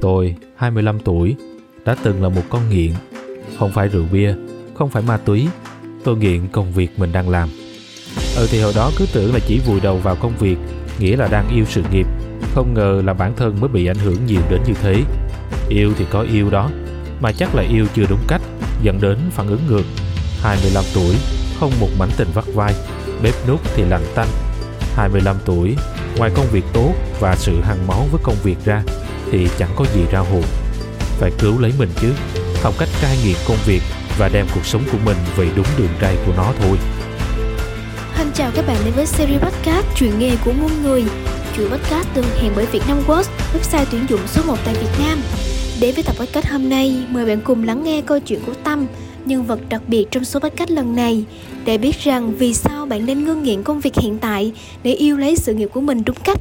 Tôi, 25 tuổi, đã từng là một con nghiện. Không phải rượu bia, không phải ma túy. Tôi nghiện công việc mình đang làm. Ừ thì hồi đó cứ tưởng là chỉ vùi đầu vào công việc, nghĩa là đang yêu sự nghiệp. Không ngờ là bản thân mới bị ảnh hưởng nhiều đến như thế. Yêu thì có yêu đó, mà chắc là yêu chưa đúng cách, dẫn đến phản ứng ngược. 25 tuổi, không một mảnh tình vắt vai, bếp nút thì lạnh tanh. 25 tuổi, ngoài công việc tốt và sự hăng máu với công việc ra, thì chẳng có gì ra hồn. Phải cứu lấy mình chứ, học cách cai nghiện công việc và đem cuộc sống của mình về đúng đường ray của nó thôi. Xin chào các bạn đến với series podcast Chuyện nghề của muôn người Chuyện podcast được hẹn bởi Việt Nam Works, website tuyển dụng số 1 tại Việt Nam Đến với tập podcast hôm nay, mời bạn cùng lắng nghe câu chuyện của Tâm nhân vật đặc biệt trong số podcast lần này để biết rằng vì sao bạn nên ngưng nghiện công việc hiện tại để yêu lấy sự nghiệp của mình đúng cách.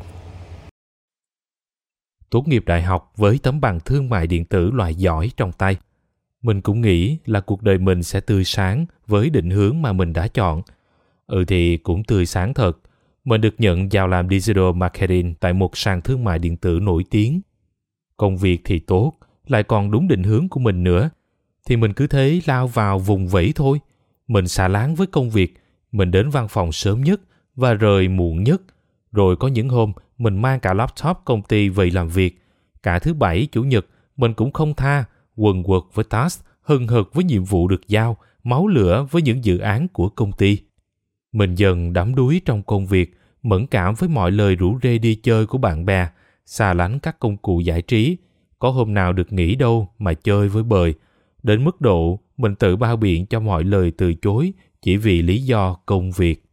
Tốt nghiệp đại học với tấm bằng thương mại điện tử loại giỏi trong tay. Mình cũng nghĩ là cuộc đời mình sẽ tươi sáng với định hướng mà mình đã chọn. Ừ thì cũng tươi sáng thật. Mình được nhận vào làm digital marketing tại một sàn thương mại điện tử nổi tiếng. Công việc thì tốt, lại còn đúng định hướng của mình nữa – thì mình cứ thế lao vào vùng vẫy thôi. Mình xả láng với công việc, mình đến văn phòng sớm nhất và rời muộn nhất. Rồi có những hôm mình mang cả laptop công ty về làm việc. Cả thứ bảy, chủ nhật mình cũng không tha, quần quật với task, hừng hực với nhiệm vụ được giao, máu lửa với những dự án của công ty. Mình dần đắm đuối trong công việc, mẫn cảm với mọi lời rủ rê đi chơi của bạn bè, xa lánh các công cụ giải trí. Có hôm nào được nghỉ đâu mà chơi với bời, đến mức độ mình tự bao biện cho mọi lời từ chối chỉ vì lý do công việc.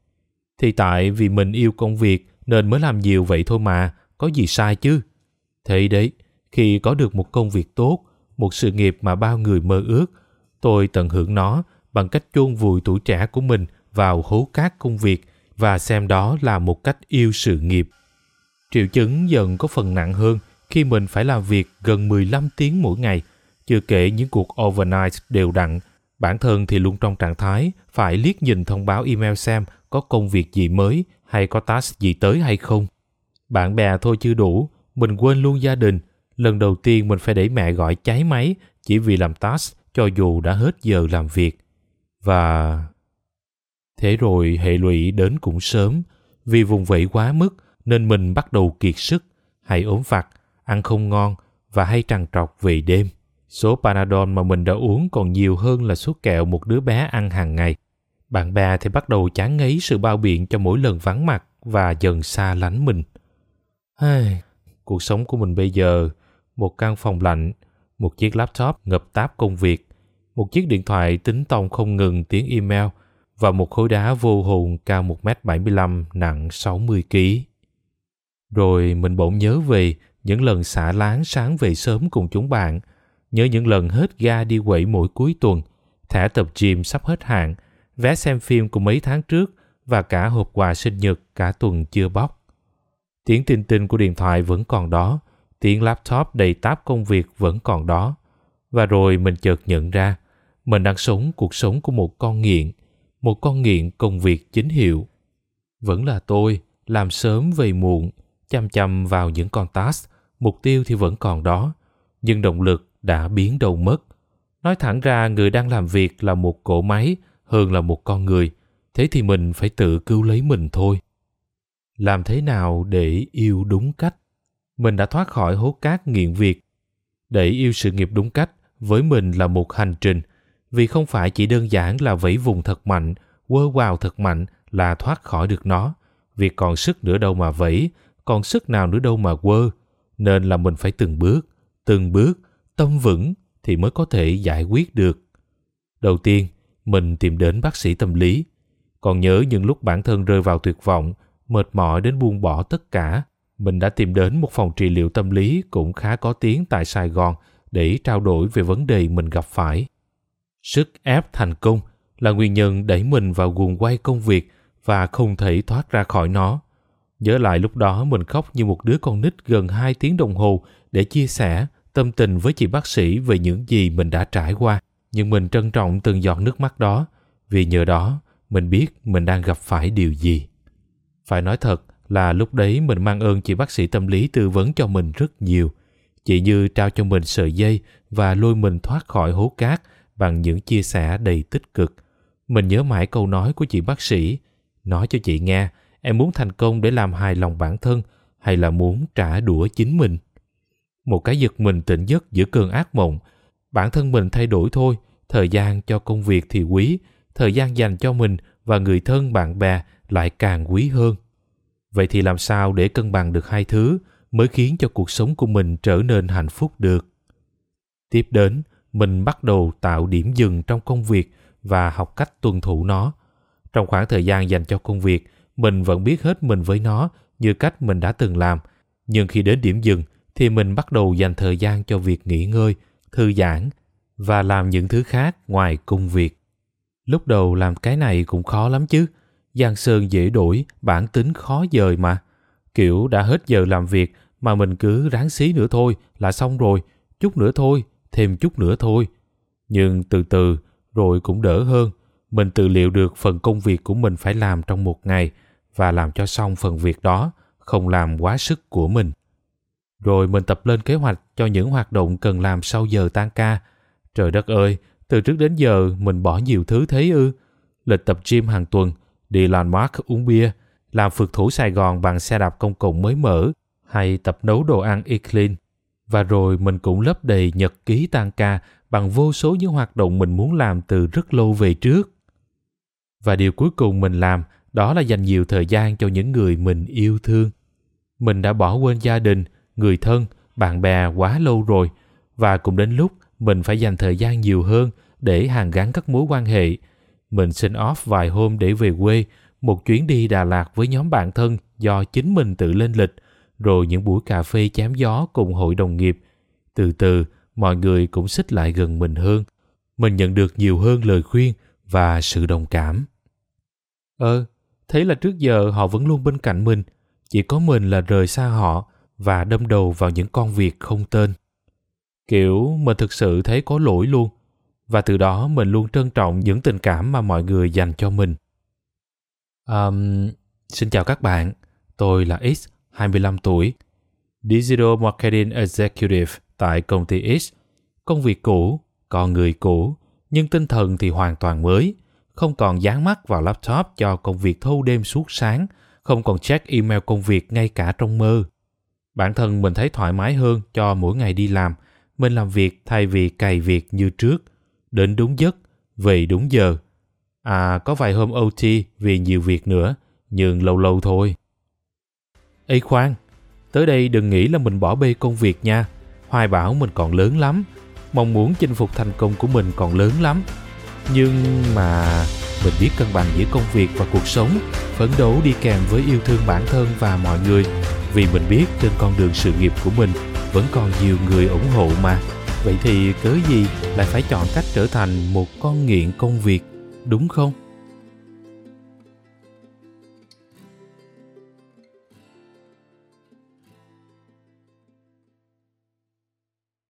Thì tại vì mình yêu công việc nên mới làm nhiều vậy thôi mà, có gì sai chứ? Thế đấy, khi có được một công việc tốt, một sự nghiệp mà bao người mơ ước, tôi tận hưởng nó bằng cách chôn vùi tuổi trẻ của mình vào hố cát công việc và xem đó là một cách yêu sự nghiệp. Triệu chứng dần có phần nặng hơn khi mình phải làm việc gần 15 tiếng mỗi ngày – chưa kể những cuộc overnight đều đặn, bản thân thì luôn trong trạng thái phải liếc nhìn thông báo email xem có công việc gì mới hay có task gì tới hay không. Bạn bè thôi chưa đủ, mình quên luôn gia đình. Lần đầu tiên mình phải để mẹ gọi cháy máy chỉ vì làm task cho dù đã hết giờ làm việc. Và... Thế rồi hệ lụy đến cũng sớm, vì vùng vẫy quá mức nên mình bắt đầu kiệt sức, hay ốm vặt, ăn không ngon và hay trằn trọc về đêm. Số Panadol mà mình đã uống còn nhiều hơn là số kẹo một đứa bé ăn hàng ngày. Bạn bè thì bắt đầu chán ngấy sự bao biện cho mỗi lần vắng mặt và dần xa lánh mình. Hey, cuộc sống của mình bây giờ, một căn phòng lạnh, một chiếc laptop ngập táp công việc, một chiếc điện thoại tính tông không ngừng tiếng email và một khối đá vô hồn cao 1m75 nặng 60kg. Rồi mình bỗng nhớ về những lần xả láng sáng về sớm cùng chúng bạn – Nhớ những lần hết ga đi quẩy mỗi cuối tuần, thẻ tập gym sắp hết hạn, vé xem phim của mấy tháng trước và cả hộp quà sinh nhật cả tuần chưa bóc. Tiếng tin tinh của điện thoại vẫn còn đó, tiếng laptop đầy táp công việc vẫn còn đó. Và rồi mình chợt nhận ra, mình đang sống cuộc sống của một con nghiện, một con nghiện công việc chính hiệu. Vẫn là tôi, làm sớm về muộn, chăm chăm vào những con task, mục tiêu thì vẫn còn đó, nhưng động lực đã biến đâu mất. Nói thẳng ra người đang làm việc là một cỗ máy hơn là một con người. Thế thì mình phải tự cứu lấy mình thôi. Làm thế nào để yêu đúng cách? Mình đã thoát khỏi hố cát nghiện việc. Để yêu sự nghiệp đúng cách với mình là một hành trình vì không phải chỉ đơn giản là vẫy vùng thật mạnh, quơ vào thật mạnh là thoát khỏi được nó. Việc còn sức nữa đâu mà vẫy, còn sức nào nữa đâu mà quơ. Nên là mình phải từng bước, từng bước tâm vững thì mới có thể giải quyết được. Đầu tiên, mình tìm đến bác sĩ tâm lý. Còn nhớ những lúc bản thân rơi vào tuyệt vọng, mệt mỏi đến buông bỏ tất cả, mình đã tìm đến một phòng trị liệu tâm lý cũng khá có tiếng tại sài gòn để trao đổi về vấn đề mình gặp phải. Sức ép thành công là nguyên nhân đẩy mình vào guồng quay công việc và không thể thoát ra khỏi nó. Nhớ lại lúc đó mình khóc như một đứa con nít gần hai tiếng đồng hồ để chia sẻ tâm tình với chị bác sĩ về những gì mình đã trải qua nhưng mình trân trọng từng giọt nước mắt đó vì nhờ đó mình biết mình đang gặp phải điều gì phải nói thật là lúc đấy mình mang ơn chị bác sĩ tâm lý tư vấn cho mình rất nhiều. Chị như trao cho mình sợi dây và lôi mình thoát khỏi hố cát bằng những chia sẻ đầy tích cực. Mình nhớ mãi câu nói của chị bác sĩ. Nói cho chị nghe, em muốn thành công để làm hài lòng bản thân hay là muốn trả đũa chính mình? Một cái giật mình tỉnh giấc giữa cơn ác mộng. Bản thân mình thay đổi thôi, thời gian cho công việc thì quý, thời gian dành cho mình và người thân bạn bè lại càng quý hơn. Vậy thì làm sao để cân bằng được hai thứ mới khiến cho cuộc sống của mình trở nên hạnh phúc được? Tiếp đến, mình bắt đầu tạo điểm dừng trong công việc và học cách tuân thủ nó. Trong khoảng thời gian dành cho công việc, mình vẫn biết hết mình với nó như cách mình đã từng làm. Nhưng khi đến điểm dừng thì mình bắt đầu dành thời gian cho việc nghỉ ngơi, thư giãn và làm những thứ khác ngoài công việc. Lúc đầu làm cái này cũng khó lắm chứ. Giang Sơn dễ đổi, bản tính khó dời mà. Kiểu đã hết giờ làm việc mà mình cứ ráng xí nữa thôi là xong rồi. Chút nữa thôi, thêm chút nữa thôi. Nhưng từ từ, rồi cũng đỡ hơn. Mình tự liệu được phần công việc của mình phải làm trong một ngày và làm cho xong phần việc đó, không làm quá sức của mình. Rồi mình tập lên kế hoạch cho những hoạt động cần làm sau giờ tan ca. Trời đất ơi, từ trước đến giờ mình bỏ nhiều thứ thế ư. Lịch tập gym hàng tuần, đi landmark uống bia, làm phượt thủ Sài Gòn bằng xe đạp công cộng mới mở, hay tập nấu đồ ăn e clean. Và rồi mình cũng lấp đầy nhật ký tan ca bằng vô số những hoạt động mình muốn làm từ rất lâu về trước. Và điều cuối cùng mình làm đó là dành nhiều thời gian cho những người mình yêu thương. Mình đã bỏ quên gia đình, người thân, bạn bè quá lâu rồi và cũng đến lúc mình phải dành thời gian nhiều hơn để hàn gắn các mối quan hệ. Mình xin off vài hôm để về quê, một chuyến đi Đà Lạt với nhóm bạn thân do chính mình tự lên lịch, rồi những buổi cà phê chém gió cùng hội đồng nghiệp. Từ từ, mọi người cũng xích lại gần mình hơn. Mình nhận được nhiều hơn lời khuyên và sự đồng cảm. Ơ, thế là trước giờ họ vẫn luôn bên cạnh mình, chỉ có mình là rời xa họ và đâm đầu vào những con việc không tên. Kiểu mình thực sự thấy có lỗi luôn, và từ đó mình luôn trân trọng những tình cảm mà mọi người dành cho mình. Um, xin chào các bạn, tôi là X, 25 tuổi, Digital Marketing Executive tại công ty X. Công việc cũ, con người cũ, nhưng tinh thần thì hoàn toàn mới, không còn dán mắt vào laptop cho công việc thâu đêm suốt sáng, không còn check email công việc ngay cả trong mơ. Bản thân mình thấy thoải mái hơn cho mỗi ngày đi làm, mình làm việc thay vì cày việc như trước, đến đúng giấc, về đúng giờ. À, có vài hôm OT vì nhiều việc nữa, nhưng lâu lâu thôi. Ê khoan, tới đây đừng nghĩ là mình bỏ bê công việc nha. Hoài bảo mình còn lớn lắm, mong muốn chinh phục thành công của mình còn lớn lắm. Nhưng mà mình biết cân bằng giữa công việc và cuộc sống, phấn đấu đi kèm với yêu thương bản thân và mọi người. Vì mình biết trên con đường sự nghiệp của mình vẫn còn nhiều người ủng hộ mà. Vậy thì cớ gì lại phải chọn cách trở thành một con nghiện công việc, đúng không?